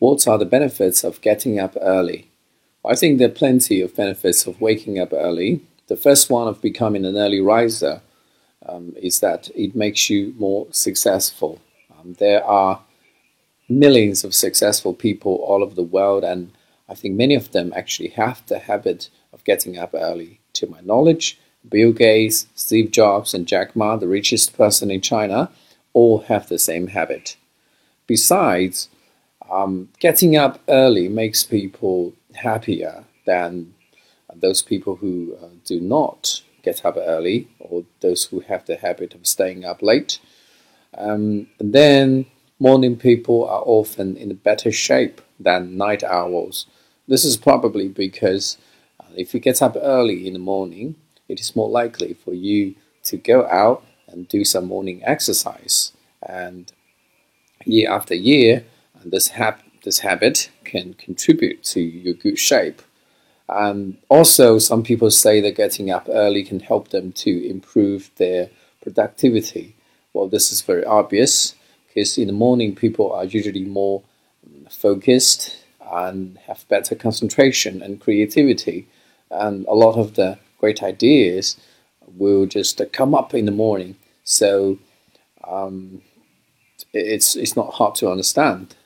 what are the benefits of getting up early? I think there are plenty of benefits of waking up early. The first one of becoming an early riser um, is that it makes you more successful. Um, there are millions of successful people all over the world, and I think many of them actually have the habit of getting up early. To my knowledge, Bill Gates, Steve Jobs, and Jack Ma, the richest person in China, all have the same habit. Besides, um, getting up early makes people happier than those people who uh, do not get up early or those who have the habit of staying up late. Um, and then morning people are often in better shape than night owls. This is probably because uh, if you get up early in the morning, it is more likely for you to go out and do some morning exercise. And year after year, this, hap- this habit can contribute to your good shape. And also, some people say that getting up early can help them to improve their productivity. Well, this is very obvious because in the morning, people are usually more focused and have better concentration and creativity. And a lot of the great ideas will just come up in the morning. So um, it's, it's not hard to understand